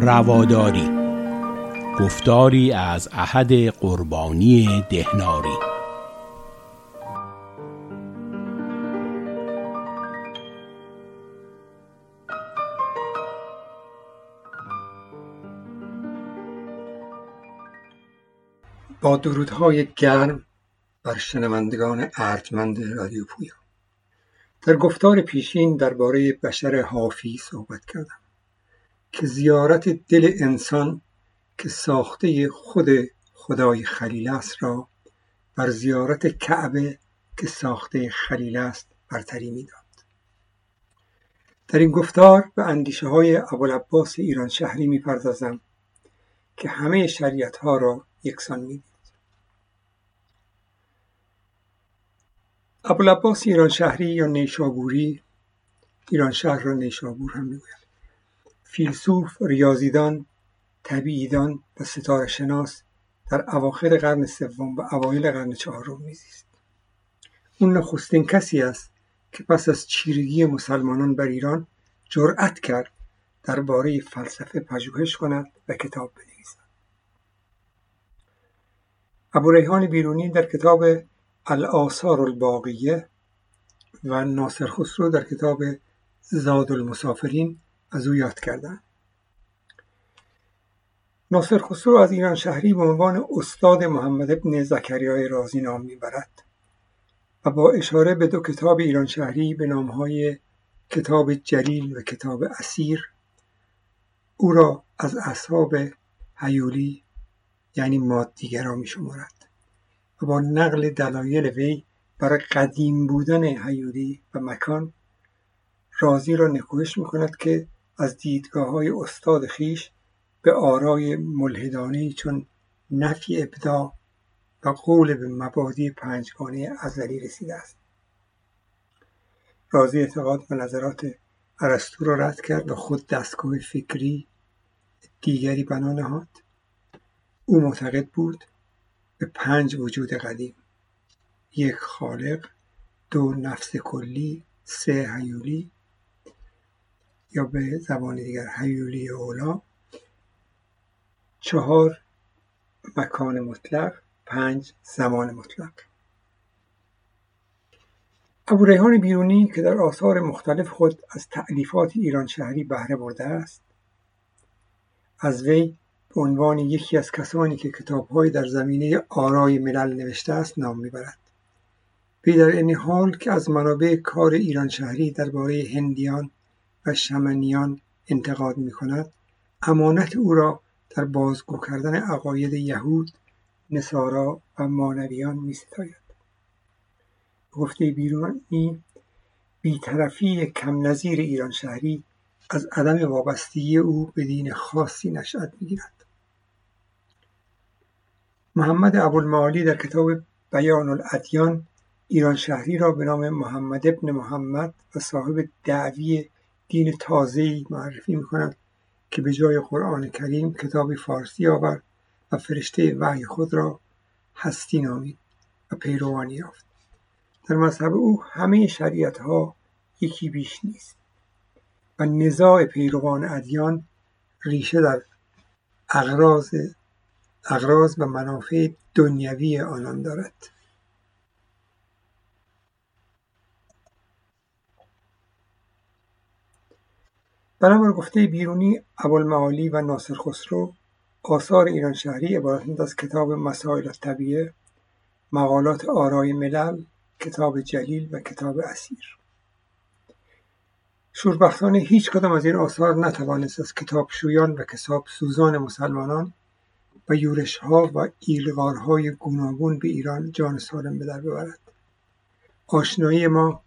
رواداری. گفتاری از احد قربانی دهناری. با درودهای گرم بر شنوندگان ارجمند رادیو پویا. در گفتار پیشین درباره بشر حافی صحبت کردم. که زیارت دل انسان که ساخته خود خدای خلیل است را بر زیارت کعبه که ساخته خلیل است برتری می‌داد. در این گفتار به اندیشه های ابوالعباس ایران شهری می‌پردازم که همه شریعت ها را یکسان می‌دید. ابوالعباس ایران شهری یا نیشابوری؟ ایران شهر را نیشابور هم می‌گوید. فیلسوف ریاضیدان طبیعیدان و ستاره شناس در اواخر قرن سوم و اوایل قرن چهارم میزیست. اون نخستین کسی است که پس از چیرگی مسلمانان بر ایران جرأت کرد درباره فلسفه پژوهش کند و کتاب بنویسد. ابو ریحان بیرونی در کتاب الآثار الباقیه و ناصر خسرو در کتاب زاد المسافرین از او یاد کردند ناصر خسرو از ایران شهری به عنوان استاد محمد ابن زکریای رازی نام می‌برد و با اشاره به دو کتاب ایران شهری به نامهای کتاب جلیل و کتاب اسیر او را از اصحاب هیولی یعنی مادیگرا می شمارد و با نقل دلایل وی برای قدیم بودن هیولی و مکان رازی را نکوهش می کند که از دیدگاه های استاد خیش به آرای ملحدانه چون نفی ابداع و قول به مبادی پنجگانه ازلی رسیده است. رازی اعتقاد و نظرات ارسطو را رد کرد و خود دستگاه فکری دیگری بنا نهاد. او معتقد بود به پنج وجود قدیم یک خالق دو نفس کلی سه هیولی یا به زبان دیگر هیولی اولا. چهار مکان مطلق. پنج زمان مطلق. ابو ریحان بیرونی که در آثار مختلف خود از تعلیفات ایران شهری بهره برده است از وی به عنوان یکی از کسانی که کتابهایی در زمینه آرای ملل نوشته است نام می‌برد. وی در این حال که از منابع کار ایران شهری درباره هندیان و شمنیان انتقاد می کند امانت او را در بازگو کردن عقاید یهود نصارا و مانویان می ستاید گفته بیرونی بیطرفی کم نظیر ایران شهری از عدم وابستگی او به دین خاصی نشأت می‌گیرد. محمد ابوالمعالی در کتاب بیان الادیان ایران شهری را به نام محمد ابن محمد و صاحب دعوی دین تازه‌ای معرفی می‌کند که به جای قرآن کریم کتابی فارسی آورد و فرشته وحی خود را هستی نامید و پیروانی یافت. در مذهب او همه شریعت ها یکی بیش نیست و نزاع پیروان ادیان ریشه در اغراض اغراض و منافع دنیوی آنان دارد. بنابر گفته بیرونی ابوالمعالی و ناصر خسرو آثار ایران شهری عبارتند از کتاب مسائل طبیعه مقالات آرای ملل کتاب جلیل و کتاب اسیر. شوربختانه هیچ کدام از این آثار نتوانست از کتابشویان و کتاب سوزان مسلمانان و یورشها و ایلغارهای گوناگون به ایران جان سالم به در ببرد. آشنایی ما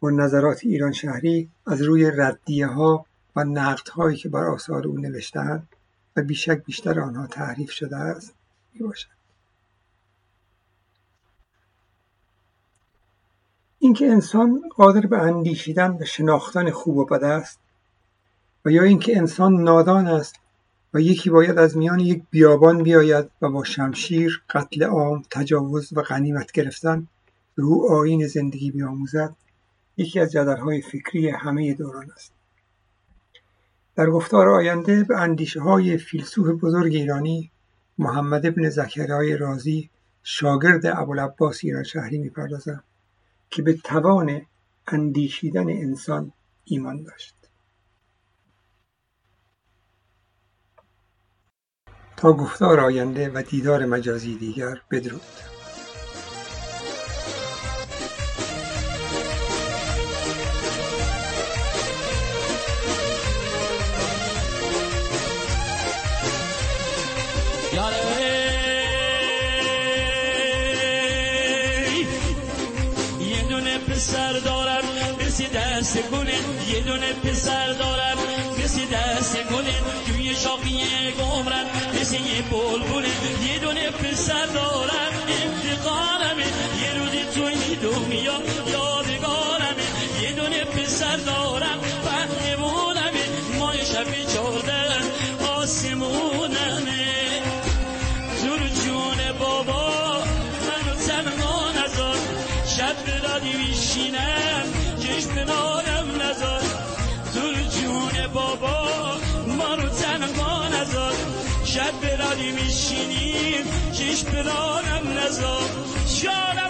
با نظرات ایران شهری از روی ردیه ها و نقدهایی که بر آثار او نوشتهاند و بیشک بیشتر آنها تعریف شده است می‌باشد. اینکه انسان قادر به اندیشیدن و شناختن خوب و بد است و یا اینکه انسان نادان است و یکی باید از میان یک بیابان بیاید و با شمشیر قتل عام تجاوز و غنیمت گرفتن به او آیین زندگی بیاموزد یکی از جدلهای فکری همه دوران است. در گفتار آینده به اندیشه های فیلسوف بزرگ ایرانی محمد ابن زکریای رازی شاگرد ابوالعباس ایران شهری می‌پردازم که به توان اندیشیدن انسان ایمان داشت. تا گفتار آینده و دیدار مجازی دیگر بدرود. پسر دارم مثل دست گله یه دونه پسر دارم مثل دست گله توی شاقی گمرن مثل یه بلبله یه دونه پسر دارم انتقالمه یه روزی تو این دنیا یادگارمه. یه دونه پسر دارم پهلوانمه مای شب چارده آسمونمه. زور جون بابا منو تنها نزار شب دادی میشینم چشم نارم نزار زور جون بابا ما رو تنها نزار شب برادی میشینیم چشم نارم نزار شارم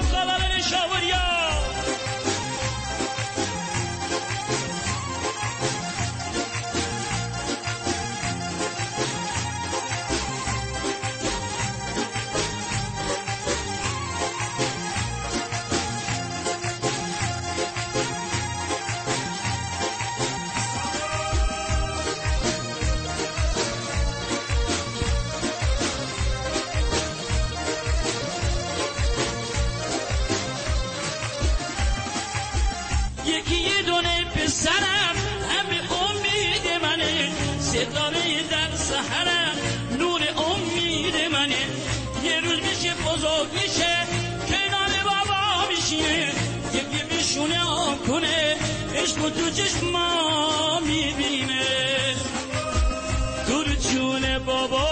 یکی یه دونه پسرم همه امید منه ستاره در سحرم نور امید منه. یه روز میشه بزرگ میشه کنار بابا میشینه یکی میشونه آن کنه عشق تو چشما می‌بینه. دور جون بابا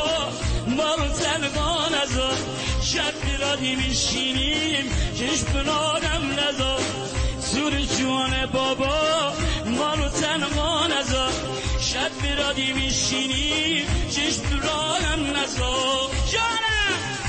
ما رو تنها نذار شب بیرادی میشینیم چشم نادم نذار زور جون بابا ما رو تنها نذار شب بیرادی میشینیم چشم راهم نذار جانم!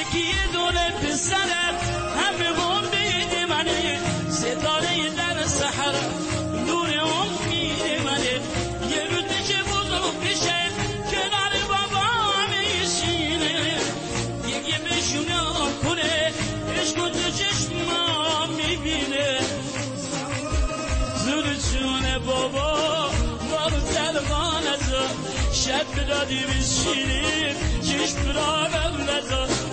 یکی یه دونه پسرم همه امید منه ستاره در سحر نور امید منه یه روز میشه بزرگ میشه کنار بابا میشینه یکی بشونه کنه عشق تو چشما می‌بینه زور چون بابا ما رو تلقا نزار شب دادی بشینیم چشم را نزار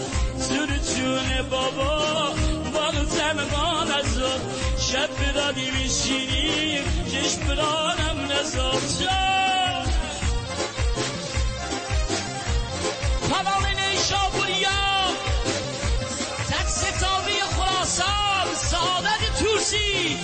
زور جون بابا رو تنها نزار شب دادی بشینیم چشم را نزار جان تمام نیشابوریا تک ستاوی خراسان سعادت توسی